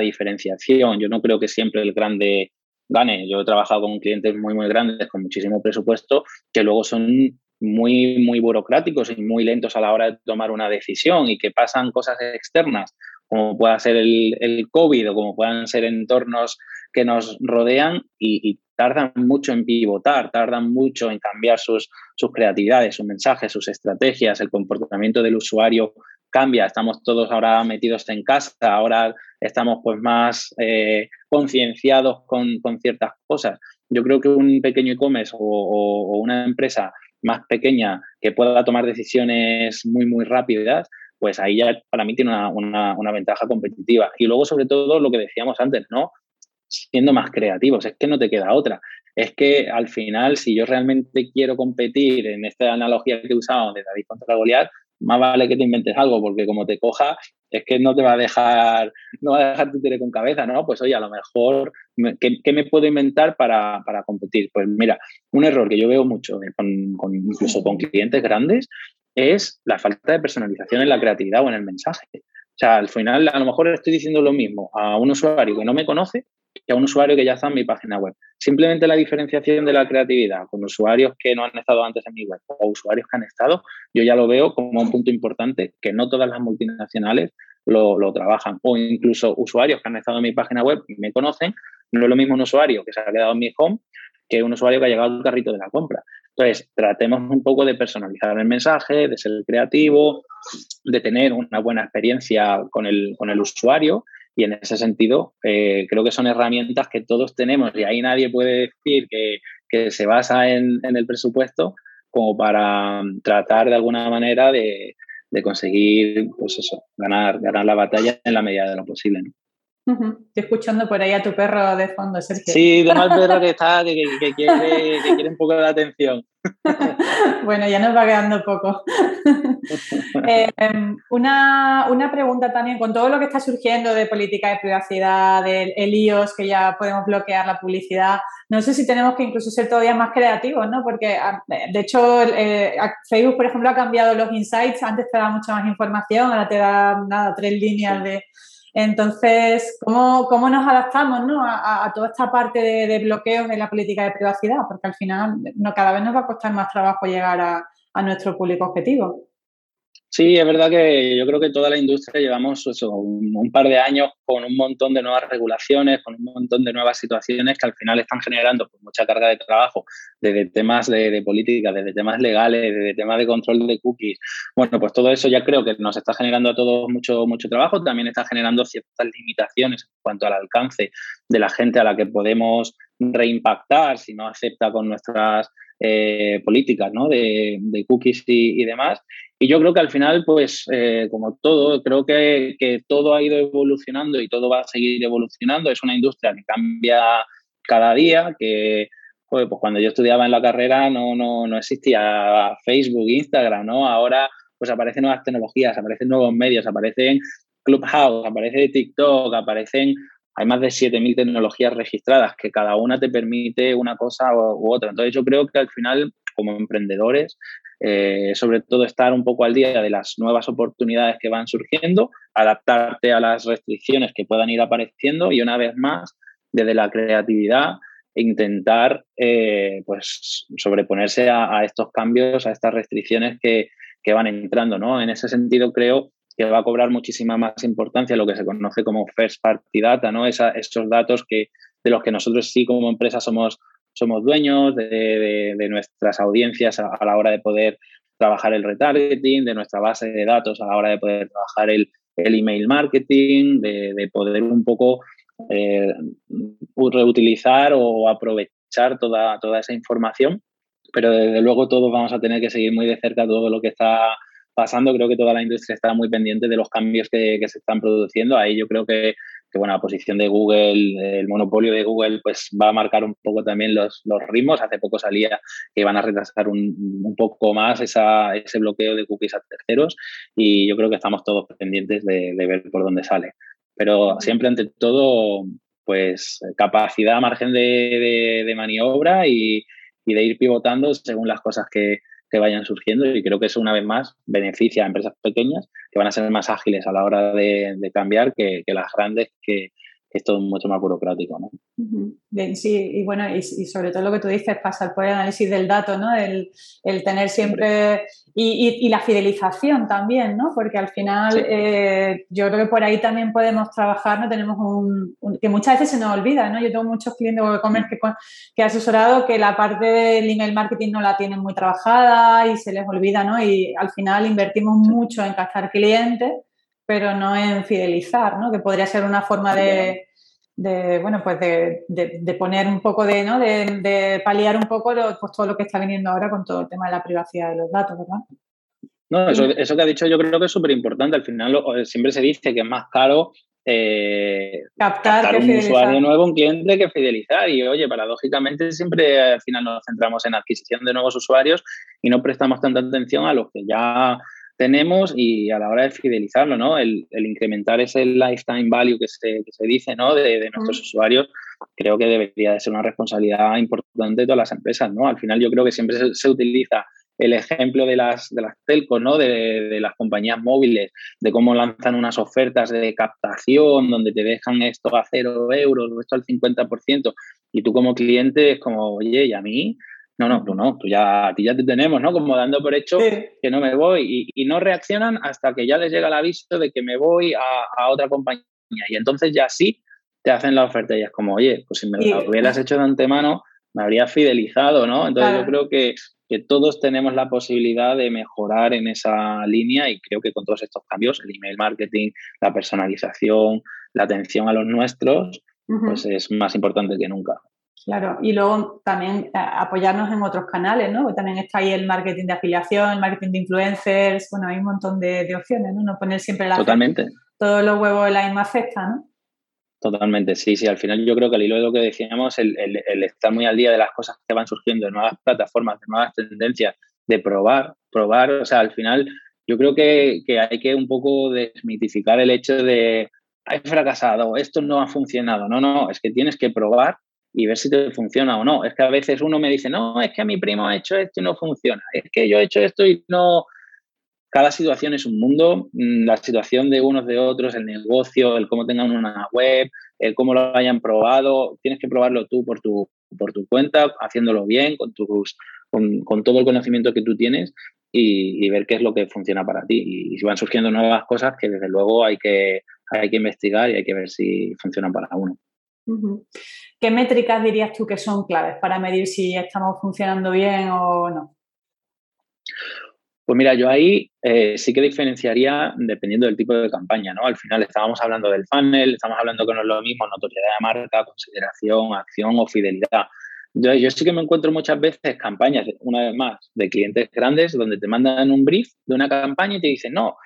diferenciación. Yo no creo que siempre el grande gane. Yo he trabajado con clientes muy, muy grandes, con muchísimo presupuesto, que luego son muy, muy burocráticos y muy lentos a la hora de tomar una decisión y que pasan cosas externas, como pueda ser el, el COVID o como puedan ser entornos que nos rodean y, tardan mucho en pivotar, tardan mucho en cambiar sus, sus creatividades, sus mensajes, sus estrategias, el comportamiento del usuario cambia, estamos todos ahora metidos en casa, ahora estamos pues más eh, concienciados con, ciertas cosas. Yo creo que un pequeño e-commerce o, una empresa más pequeña que pueda tomar decisiones muy, muy rápidas, pues ahí ya para mí tiene una, una, ventaja competitiva. Y luego, sobre todo, lo que decíamos antes, ¿no? Siendo más creativos, es que no te queda otra. Es que al final, si yo realmente quiero competir en esta analogía que usado de David contra Goliat, más vale que te inventes algo, porque como te coja, es que no te va a dejar, no va a dejar tu tire con cabeza, ¿no? Pues oye, a lo mejor, ¿qué, me puedo inventar para, competir? Pues mira, un error que yo veo mucho, eh, con, incluso con clientes grandes, es la falta de personalización en la creatividad o en el mensaje. O sea, al final, a lo mejor estoy diciendo lo mismo a un usuario que no me conoce que a un usuario que ya está en mi página web. Simplemente la diferenciación de la creatividad con usuarios que no han estado antes en mi web o usuarios que han estado, yo ya lo veo como un punto importante que no todas las multinacionales lo, trabajan. O incluso usuarios que han estado en mi página web y me conocen, no es lo mismo un usuario que se ha quedado en mi home que un usuario que ha llegado al carrito de la compra. Entonces, tratemos un poco de personalizar el mensaje, de ser creativo, de tener una buena experiencia con el, con el usuario y en ese sentido, eh, creo que son herramientas que todos tenemos y ahí nadie puede decir que, se basa en, el presupuesto como para tratar de alguna manera de, conseguir, pues eso, ganar, ganar la batalla en la medida de lo posible. Estoy escuchando por ahí a tu perro de fondo, Sergio. Sí, al perro que está, que, quiere, que quiere un poco de atención. bueno, ya nos va quedando poco. Em, una, pregunta también, con todo lo que está surgiendo de política de privacidad, del el IOS, que ya podemos bloquear la publicidad, no sé si tenemos que incluso ser todavía más creativos, ¿no? Porque, ah, de hecho, eh, Facebook, por ejemplo, ha cambiado los insights, antes te da mucha más información, ahora te da nada, tres líneas de entonces, ¿cómo, cómo nos adaptamos a, toda esta parte de, bloqueos de la política de privacidad? Porque al final no, cada vez nos va a costar más trabajo llegar a nuestro público objetivo. Sí, es verdad que yo creo que toda la industria llevamos un, par de años con un montón de nuevas regulaciones, con un montón de nuevas situaciones que al final están generando pues, mucha carga de trabajo, desde temas de, política, desde temas legales, desde temas de control de cookies. Bueno, pues todo eso ya creo que nos está generando a todos mucho, mucho trabajo, también está generando ciertas limitaciones en cuanto al alcance de la gente a la que podemos reimpactar si no acepta con nuestras eh, políticas ¿no? de, cookies y, demás. Y yo creo que al final, pues eh, como todo, creo que, todo ha ido evolucionando y todo va a seguir evolucionando. Es una industria que cambia cada día, que pues cuando yo estudiaba en la carrera no, no, no existía Facebook, Instagram, ¿no? Ahora pues aparecen nuevas tecnologías, aparecen nuevos medios, aparecen Clubhouse, aparece TikTok, aparecen hay más de 7.000 tecnologías registradas que cada una te permite una cosa u, otra. Entonces yo creo que al final, como emprendedores, eh, sobre todo estar un poco al día de las nuevas oportunidades que van surgiendo, adaptarte a las restricciones que puedan ir apareciendo y una vez más, desde la creatividad, intentar eh, pues sobreponerse a, estos cambios, a estas restricciones que, que van entrando. ¿no? En ese sentido, creo que va a cobrar muchísima más importancia lo que se conoce como first party data, ¿no? esos datos que, de los que nosotros sí como empresa somos, somos dueños, de, nuestras audiencias a, la hora de poder trabajar el retargeting, de nuestra base de datos a la hora de poder trabajar el, email marketing, de, poder un poco eh, reutilizar o aprovechar toda, toda esa información. Pero desde luego todos vamos a tener que seguir muy de cerca todo lo que está pasando. Creo que toda la industria está muy pendiente de los cambios que, se están produciendo. Ahí yo creo que, bueno, la posición de Google, el monopolio de Google, pues va a marcar un poco también los, ritmos. Hace poco salía que van a retrasar un, poco más ese bloqueo de cookies a terceros y yo creo que estamos todos pendientes de, ver por dónde sale. Pero siempre ante todo, pues capacidad, margen de, maniobra y de ir pivotando según las cosas que, que vayan surgiendo y creo que eso una vez más beneficia a empresas pequeñas que van a ser más ágiles a la hora de, cambiar que, las grandes que, es todo mucho más burocrático. ¿no? sí, y bueno, y, sobre todo lo que tú dices, pasar por el análisis del dato, ¿no? El, tener siempre. Y, la fidelización también, ¿no? Porque al final eh, yo creo que por ahí también podemos trabajar, ¿no? Tenemos un, que muchas veces se nos olvida, ¿no? Yo tengo muchos clientes de e-commerce que, que he asesorado que la parte del email marketing no la tienen muy trabajada y se les olvida, ¿no? Y al final invertimos mucho en captar clientes pero no en fidelizar, ¿no? Que podría ser una forma de, bueno, pues de, poner un poco de, ¿no? De, paliar un poco pues todo lo que está viniendo ahora con todo el tema de la privacidad de los datos, ¿verdad? No, eso, eso que ha dicho yo creo que es súper importante. Al final siempre se dice que es más caro eh, captar, un usuario nuevo, un cliente que fidelizar. Y oye, paradójicamente siempre al final nos centramos en adquisición de nuevos usuarios y no prestamos tanta atención a los que ya tenemos y a la hora de fidelizarlo, ¿no? El, incrementar ese lifetime value que se, que se dice, ¿no? De, nuestros usuarios, creo que debería de ser una responsabilidad importante de todas las empresas, ¿no? Al final yo creo que siempre se, utiliza el ejemplo de las, de las telcos, ¿no? De, las compañías móviles, de cómo lanzan unas ofertas de captación donde te dejan esto a cero euros esto al 50% y tú como cliente es como, oye, ¿y a mí? No, no, tú no, tú ya, a ti ya te tenemos, ¿no? Como dando por hecho que no me voy y, no reaccionan hasta que ya les llega el aviso de que me voy a, otra compañía y entonces ya sí te hacen la oferta y es como, oye, pues si me lo hubieras hecho de antemano, me habría fidelizado, ¿no? Entonces yo creo que, que todos tenemos la posibilidad de mejorar en esa línea y creo que con todos estos cambios, el email marketing, la personalización, la atención a los nuestros, pues es más importante que nunca. Claro, y luego también eh, apoyarnos en otros canales, ¿no? También está ahí el marketing de afiliación, el marketing de influencers, bueno, hay un montón de, opciones, ¿no? No poner siempre la Totalmente. todos los huevos en la misma cesta, ¿no? Totalmente, sí, sí. Al final yo creo que el hilo de lo que decíamos, el, el, estar muy al día de las cosas que van surgiendo, de nuevas plataformas, de nuevas tendencias, de probar, probar, o sea, al final yo creo que, que hay que un poco desmitificar el hecho de, he fracasado, esto no ha funcionado. No, no, es que tienes que probar y ver si te funciona o no. Es que a veces uno me dice, no, es que mi primo ha hecho esto y no funciona. Es que yo he hecho esto y no. Cada situación es un mundo. Mm, la situación de unos de otros, el negocio, el cómo tengan una web, el cómo lo hayan probado. Tienes que probarlo tú por tu, por tu cuenta, haciéndolo bien, con, tus, con, todo el conocimiento que tú tienes y, ver qué es lo que funciona para ti. Y, si van surgiendo nuevas cosas que desde luego hay que, hay que investigar y hay que ver si funcionan para uno. ¿Qué métricas dirías tú que son claves para medir si estamos funcionando bien o no? Pues mira, yo ahí eh, sí que diferenciaría dependiendo del tipo de campaña, ¿no? Al final estábamos hablando del funnel, estamos hablando que no es lo mismo notoriedad de marca, consideración, acción o fidelidad. Yo, yo sí que me encuentro muchas veces campañas, una vez más, de clientes grandes donde te mandan un brief de una campaña y te dicen, no,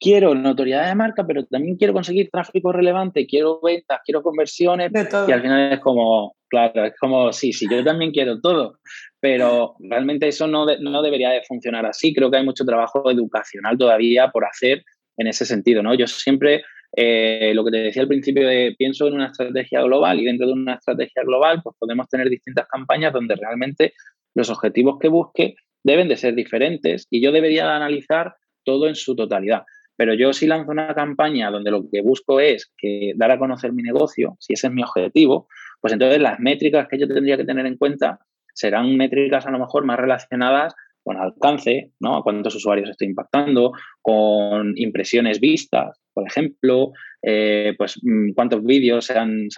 quiero notoriedad de marca, pero también quiero conseguir tráfico relevante, quiero ventas, quiero conversiones. Y al final es como, claro, es como, sí, sí, yo también quiero todo, pero realmente eso no, no debería de funcionar así. Creo que hay mucho trabajo educacional todavía por hacer en ese sentido, ¿no? Yo siempre, eh, lo que te decía al principio, de, pienso en una estrategia global y dentro de una estrategia global, pues podemos tener distintas campañas donde realmente los objetivos que busque deben de ser diferentes y yo debería analizar todo en su totalidad. Pero yo si lanzo una campaña donde lo que busco es dar a conocer mi negocio, si ese es mi objetivo, pues entonces las métricas que yo tendría que tener en cuenta serán métricas a lo mejor más relacionadas con alcance, ¿no? A cuántos usuarios estoy impactando, con impresiones vistas, por ejemplo, eh, pues mm, cuántos vídeos se han,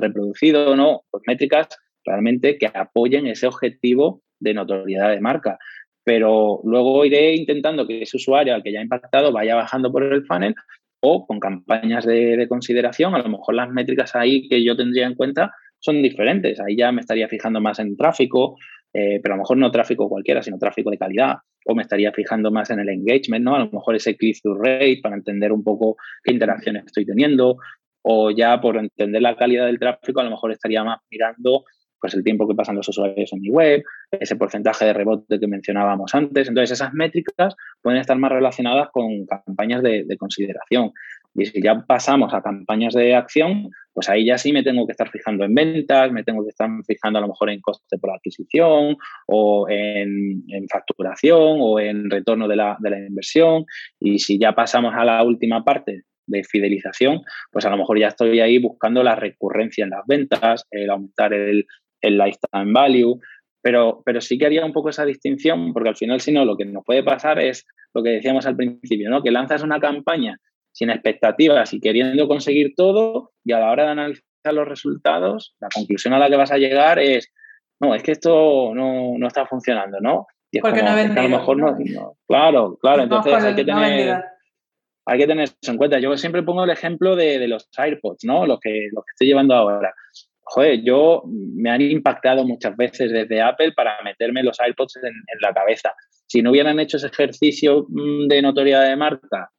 reproducido, ¿no? Pues métricas realmente que apoyen ese objetivo de notoriedad de marca. Pero luego iré intentando que ese usuario al que ya ha impactado vaya bajando por el funnel o con campañas de, de consideración, a lo mejor las métricas ahí que yo tendría en cuenta son diferentes. Ahí ya me estaría fijando más en tráfico, eh, pero a lo mejor no tráfico cualquiera, sino tráfico de calidad. O me estaría fijando más en el engagement, ¿no? A lo mejor ese click-through rate para entender un poco qué interacciones estoy teniendo. O ya por entender la calidad del tráfico, a lo mejor estaría más mirando pues el tiempo que pasan los usuarios en mi web, ese porcentaje de rebote que mencionábamos antes. Entonces, esas métricas pueden estar más relacionadas con campañas de, de consideración. Y si ya pasamos a campañas de acción, pues ahí ya sí me tengo que estar fijando en ventas, me tengo que estar fijando a lo mejor en coste por adquisición o en, facturación o en retorno de la, inversión. Y si ya pasamos a la última parte de fidelización, pues a lo mejor ya estoy ahí buscando la recurrencia en las ventas, el aumentar el, el lifetime value, pero, pero, sí que haría un poco esa distinción, porque al final, si no, lo que nos puede pasar es lo que decíamos al principio, ¿no? Que lanzas una campaña sin expectativas y queriendo conseguir todo y a la hora de analizar los resultados, la conclusión a la que vas a llegar es, no, es que esto no, está funcionando, ¿no? Y Porque no a lo mejor no, claro, claro, entonces hay que tener... hay que tener eso en cuenta. Yo siempre pongo el ejemplo de, los AirPods, ¿no? Los que, los que estoy llevando ahora. Joder, yo me han impactado muchas veces desde Apple para meterme los AirPods en, la cabeza. Si no hubieran hecho ese ejercicio mm, de notoriedad de marca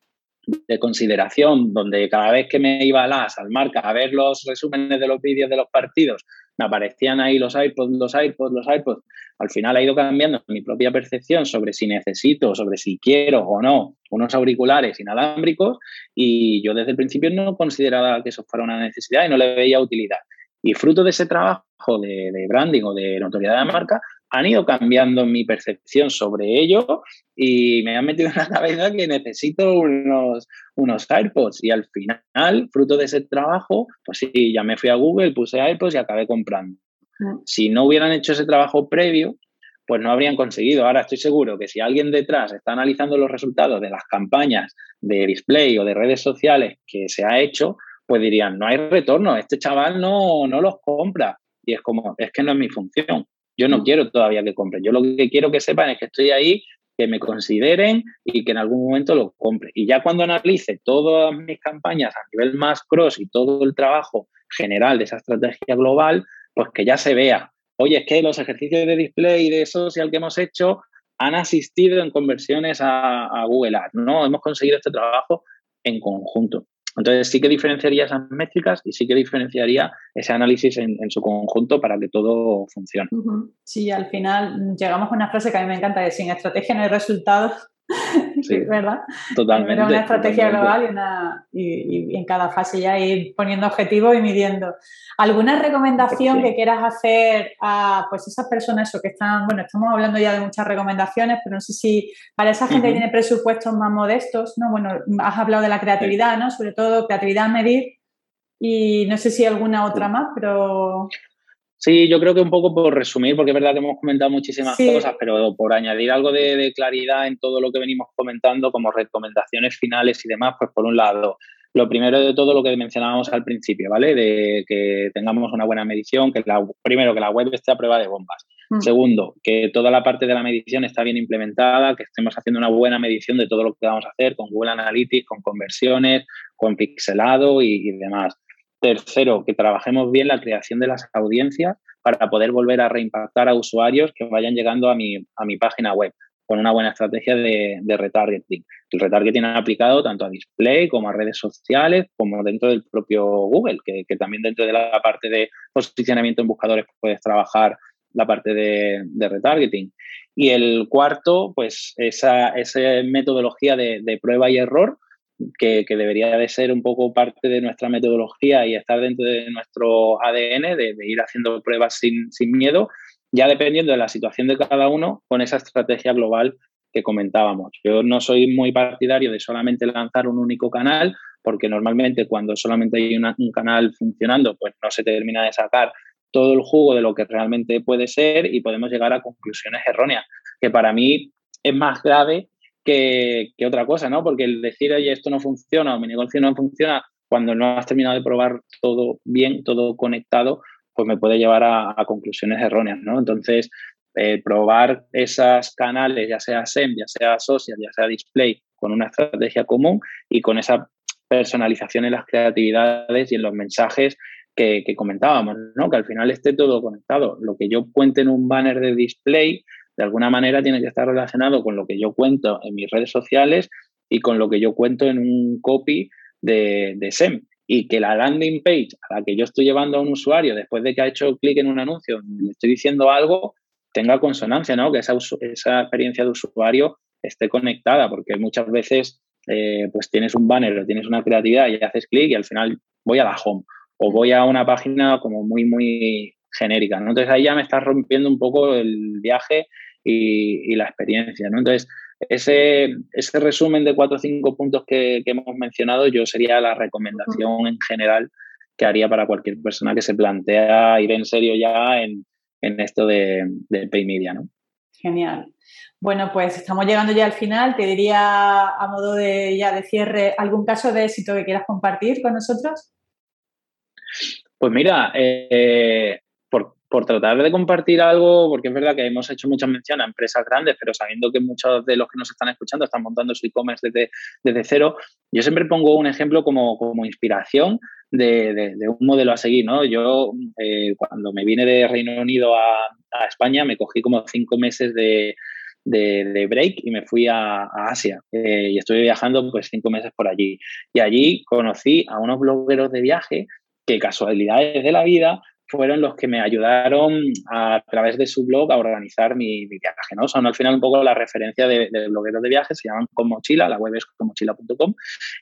de consideración, donde cada vez que me iba a las, al marca, a ver los resúmenes de los vídeos de los partidos, me aparecían ahí los iPods, los iPods, los iPods. Al final ha ido cambiando mi propia percepción sobre si necesito, sobre si quiero o no unos auriculares inalámbricos y yo desde el principio no consideraba que eso fuera una necesidad y no le veía utilidad. Y fruto de ese trabajo de, de branding o de notoriedad de marca, han ido cambiando mi percepción sobre ello y me han metido en la cabeza que necesito unos, unos AirPods. Y al final, fruto de ese trabajo, pues sí, ya me fui a Google, puse AirPods y acabé comprando. Mm. Si no hubieran hecho ese trabajo previo, pues no habrían conseguido. Ahora estoy seguro que si alguien detrás está analizando los resultados de las campañas de display o de redes sociales que se ha hecho, pues dirían, no hay retorno, este chaval no, no los compra. Y es como, es que no es mi función. Yo no mm. quiero todavía que compren. Yo lo que quiero que sepan es que estoy ahí, que me consideren y que en algún momento lo compre. Y ya cuando analice todas mis campañas a nivel más cross y todo el trabajo general de esa estrategia global, pues que ya se vea. Oye, es que los ejercicios de display y de social que hemos hecho han asistido en conversiones a, a Google Ads, ¿no? Hemos conseguido este trabajo en conjunto. Entonces sí que diferenciaría esas métricas y sí que diferenciaría ese análisis en, su conjunto para que todo funcione. Sí, al final llegamos a una frase que a mí me encanta, que sin estrategia no hay resultados. Sí, ¿verdad? Totalmente. una estrategia global y, en cada fase ya ir poniendo objetivos y midiendo. ¿Alguna recomendación que quieras hacer a pues esas personas o que están, bueno, estamos hablando ya de muchas recomendaciones, pero no sé si para esa gente que tiene presupuestos más modestos, ¿no? Bueno, has hablado de la creatividad, ¿no? Sobre todo creatividad a medir y no sé si alguna otra más, pero... Sí, yo creo que un poco por resumir, porque es verdad que hemos comentado muchísimas cosas, pero por añadir algo de, claridad en todo lo que venimos comentando, como recomendaciones finales y demás, pues por un lado, lo primero de todo lo que mencionábamos al principio, ¿vale? De que tengamos una buena medición, que la, primero que la web esté a prueba de bombas. Mm. Segundo, que toda la parte de la medición está bien implementada, que estemos haciendo una buena medición de todo lo que vamos a hacer con Google Analytics, con conversiones, con pixelado y demás. Tercero, que trabajemos bien la creación de las audiencias para poder volver a reimpactar a usuarios que vayan llegando a mi, a mi página web con una buena estrategia de, retargeting. El retargeting aplicado tanto a display como a redes sociales, como dentro del propio Google, que, también dentro de la parte de posicionamiento en buscadores puedes trabajar la parte de, retargeting. Y el cuarto, pues esa, esa metodología de, de prueba y error que, debería de ser un poco parte de nuestra metodología y estar dentro de nuestro ADN, de, ir haciendo pruebas sin, miedo, ya dependiendo de la situación de cada uno, con esa estrategia global que comentábamos. Yo no soy muy partidario de solamente lanzar un único canal, porque normalmente cuando solamente hay un canal funcionando, pues no se termina de sacar todo el jugo de lo que realmente puede ser y podemos llegar a conclusiones erróneas, que para mí es más grave que, otra cosa, ¿no? Porque el decir, oye, esto no funciona o mi negocio no funciona cuando no has terminado de probar todo bien, todo conectado, pues me puede llevar a, conclusiones erróneas, ¿no? Entonces, eh, probar esos canales, ya sea SEM, ya sea social, ya sea display, con una estrategia común y con esa personalización en las creatividades y en los mensajes que, comentábamos, ¿no? Que al final esté todo conectado. Lo que yo cuente en un banner de display, de alguna manera tiene que estar relacionado con lo que yo cuento en mis redes sociales y con lo que yo cuento en un copy de, de SEM. Y que la landing page a la que yo estoy llevando a un usuario después de que ha hecho clic en un anuncio, le estoy diciendo algo, tenga consonancia, ¿no? Que esa, esa experiencia de usuario esté conectada, porque muchas veces eh, pues tienes un banner o tienes una creatividad y haces clic y al final voy a la home o voy a una página como muy, muy genérica. Entonces ahí ya me estás rompiendo un poco el viaje y, la experiencia, ¿no? Entonces, ese, ese, resumen de cuatro o cinco puntos que, hemos mencionado, yo sería la recomendación en general que haría para cualquier persona que se plantea ir en serio ya en, esto de, de Pay Media, ¿no? Genial. Bueno, pues estamos llegando ya al final. Te diría a modo de ya de cierre algún caso de éxito que quieras compartir con nosotros. Pues mira, eh, por, tratar de compartir algo, porque es verdad que hemos hecho muchas menciones a empresas grandes, pero sabiendo que muchos de los que nos están escuchando están montando su e-commerce desde, desde cero, yo siempre pongo un ejemplo como, como inspiración de, un modelo a seguir. ¿no? Yo, eh, cuando me vine de Reino Unido a, a España, me cogí como cinco meses de de, break y me fui a, Asia eh, y estuve viajando pues cinco meses por allí. Y allí conocí a unos blogueros de viaje que casualidades de la vida fueron los que me ayudaron a, través de su blog a organizar mi, viaje. ¿no? Son al final un poco la referencia de, blogueros de viaje, se llaman Con Mochila, la web es conmochila.com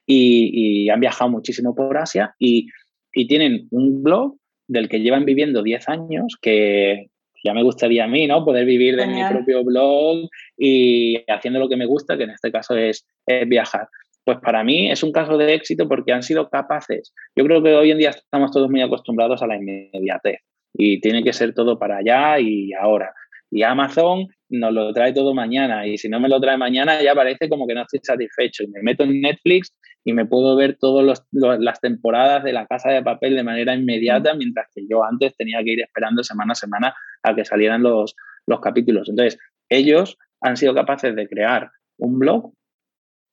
y, y, han viajado muchísimo por Asia y, y tienen un blog del que llevan viviendo 10 años, que, ya me gustaría a mí, ¿no? Poder vivir de mi propio blog y haciendo lo que me gusta, que en este caso es, viajar. Pues para mí es un caso de éxito porque han sido capaces. Yo creo que hoy en día estamos todos muy acostumbrados a la inmediatez y tiene que ser todo para allá y ahora. Y Amazon nos lo trae todo mañana y si no me lo trae mañana ya parece como que no estoy satisfecho y me meto en Netflix y me puedo ver todas las temporadas de la casa de papel de manera inmediata mientras que yo antes tenía que ir esperando semana a semana a que salieran los, los capítulos. Entonces, ellos han sido capaces de crear un blog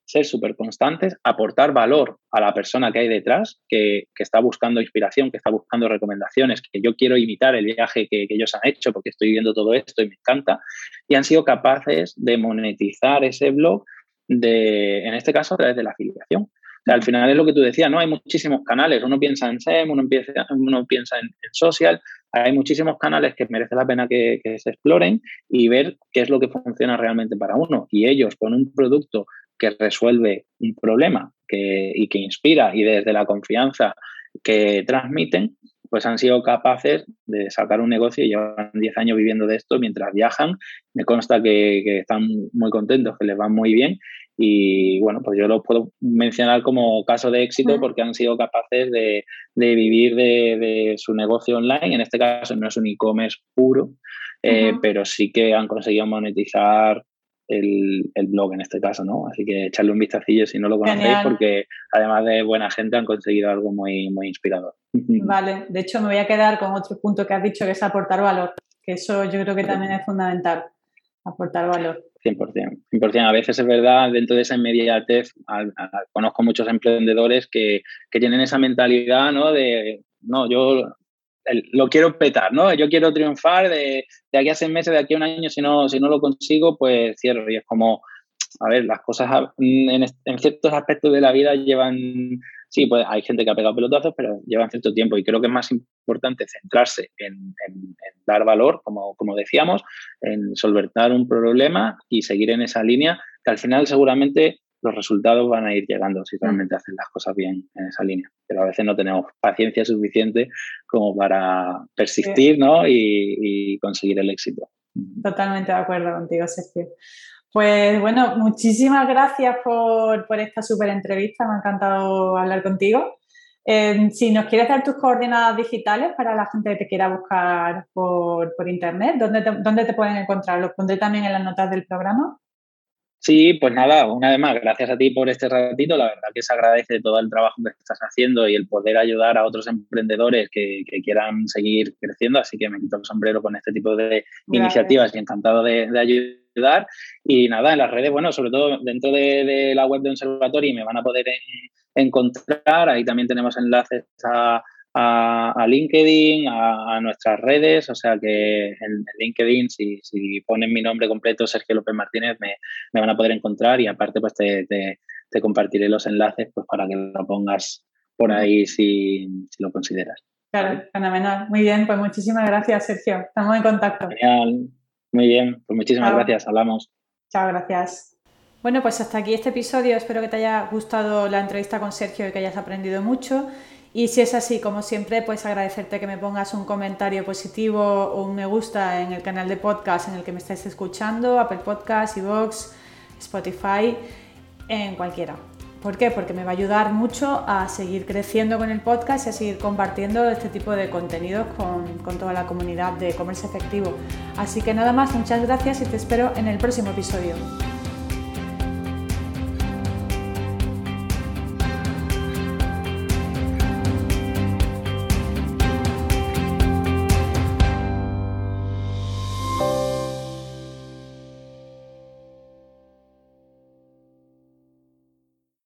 ser súper constantes, aportar valor a la persona que hay detrás, que, está buscando inspiración, que está buscando recomendaciones, que yo quiero imitar el viaje que, ellos han hecho porque estoy viendo todo esto y me encanta, y han sido capaces de monetizar ese blog, de, en este caso a través de la afiliación. al final es lo que tú decías, ¿no? Hay muchísimos canales, uno piensa en SEM, uno, piensa, piensa en, social, hay muchísimos canales que merece la pena que, que, se exploren y ver qué es lo que funciona realmente para uno. Y ellos con un producto que resuelve un problema y que inspira y desde la confianza que transmiten, pues han sido capaces de sacar un negocio y llevan 10 años viviendo de esto mientras viajan. Me consta que, están muy contentos, que les va muy bien y bueno, pues yo lo puedo mencionar como caso de éxito porque han sido capaces de, vivir de, su negocio online. En este caso no es un e-commerce puro, eh, pero sí que han conseguido monetizar el, blog en este caso, ¿no? Así que echarle un vistacillo si no lo conocéis, porque además de buena gente han conseguido algo muy, muy inspirador. Vale, de hecho me voy a quedar con otro punto que has dicho, que es aportar valor, que eso yo creo que también es fundamental, aportar valor. 100%. 100%. A veces es verdad, dentro de esa inmediatez, conozco muchos emprendedores que, que tienen esa mentalidad, ¿no? De, no, yo lo quiero petar, ¿no? Yo quiero triunfar de, de, aquí a seis meses, de aquí a un año, si no, si no lo consigo, pues cierro. Y es como, a ver, las cosas en, en, ciertos aspectos de la vida llevan, sí, pues hay gente que ha pegado pelotazos, pero llevan cierto tiempo y creo que es más importante centrarse en, en dar valor, como, como decíamos, en solventar un problema y seguir en esa línea, que al final seguramente los resultados van a ir llegando si realmente hacen las cosas bien en esa línea. Pero a veces no tenemos paciencia suficiente como para persistir ¿no? y, conseguir el éxito. Totalmente de acuerdo contigo, Sergio. Pues bueno, muchísimas gracias por, esta súper entrevista, me ha encantado hablar contigo. Em, si nos quieres dar tus coordenadas digitales para la gente que te quiera buscar por, internet, ¿dónde te, ¿dónde te pueden encontrar? Los pondré también en las notas del programa. Sí, pues nada, una vez más, gracias a ti por este ratito. La verdad que se agradece todo el trabajo que estás haciendo y el poder ayudar a otros emprendedores que, quieran seguir creciendo. Así que me quito el sombrero con este tipo de iniciativas y encantado de, ayudar. Y nada, en las redes, bueno, sobre todo dentro de, la web de Observatory me van a poder encontrar. Ahí también tenemos enlaces a, a, LinkedIn, a, nuestras redes, o sea que en, LinkedIn, si, si, ponen mi nombre completo, Sergio López Martínez, me, van a poder encontrar y aparte pues te, te, compartiré los enlaces pues para que lo pongas por ahí si, lo consideras. Claro, fenomenal. Muy bien, pues muchísimas gracias, Sergio. Estamos en contacto. Genial. Muy bien, pues muchísimas gracias. Hablamos. Chao, gracias. Bueno, pues hasta aquí este episodio. Espero que te haya gustado la entrevista con Sergio y que hayas aprendido mucho. Y si es así, como siempre, pues agradecerte que me pongas un comentario positivo o un me gusta en el canal de podcast en el que me estáis escuchando, Apple Podcast, Evox, Spotify, en cualquiera. ¿Por qué? Porque me va a ayudar mucho a seguir creciendo con el podcast y a seguir compartiendo este tipo de contenidos con, con toda la comunidad de comercio efectivo. Así que nada más, muchas gracias y te espero en el próximo episodio.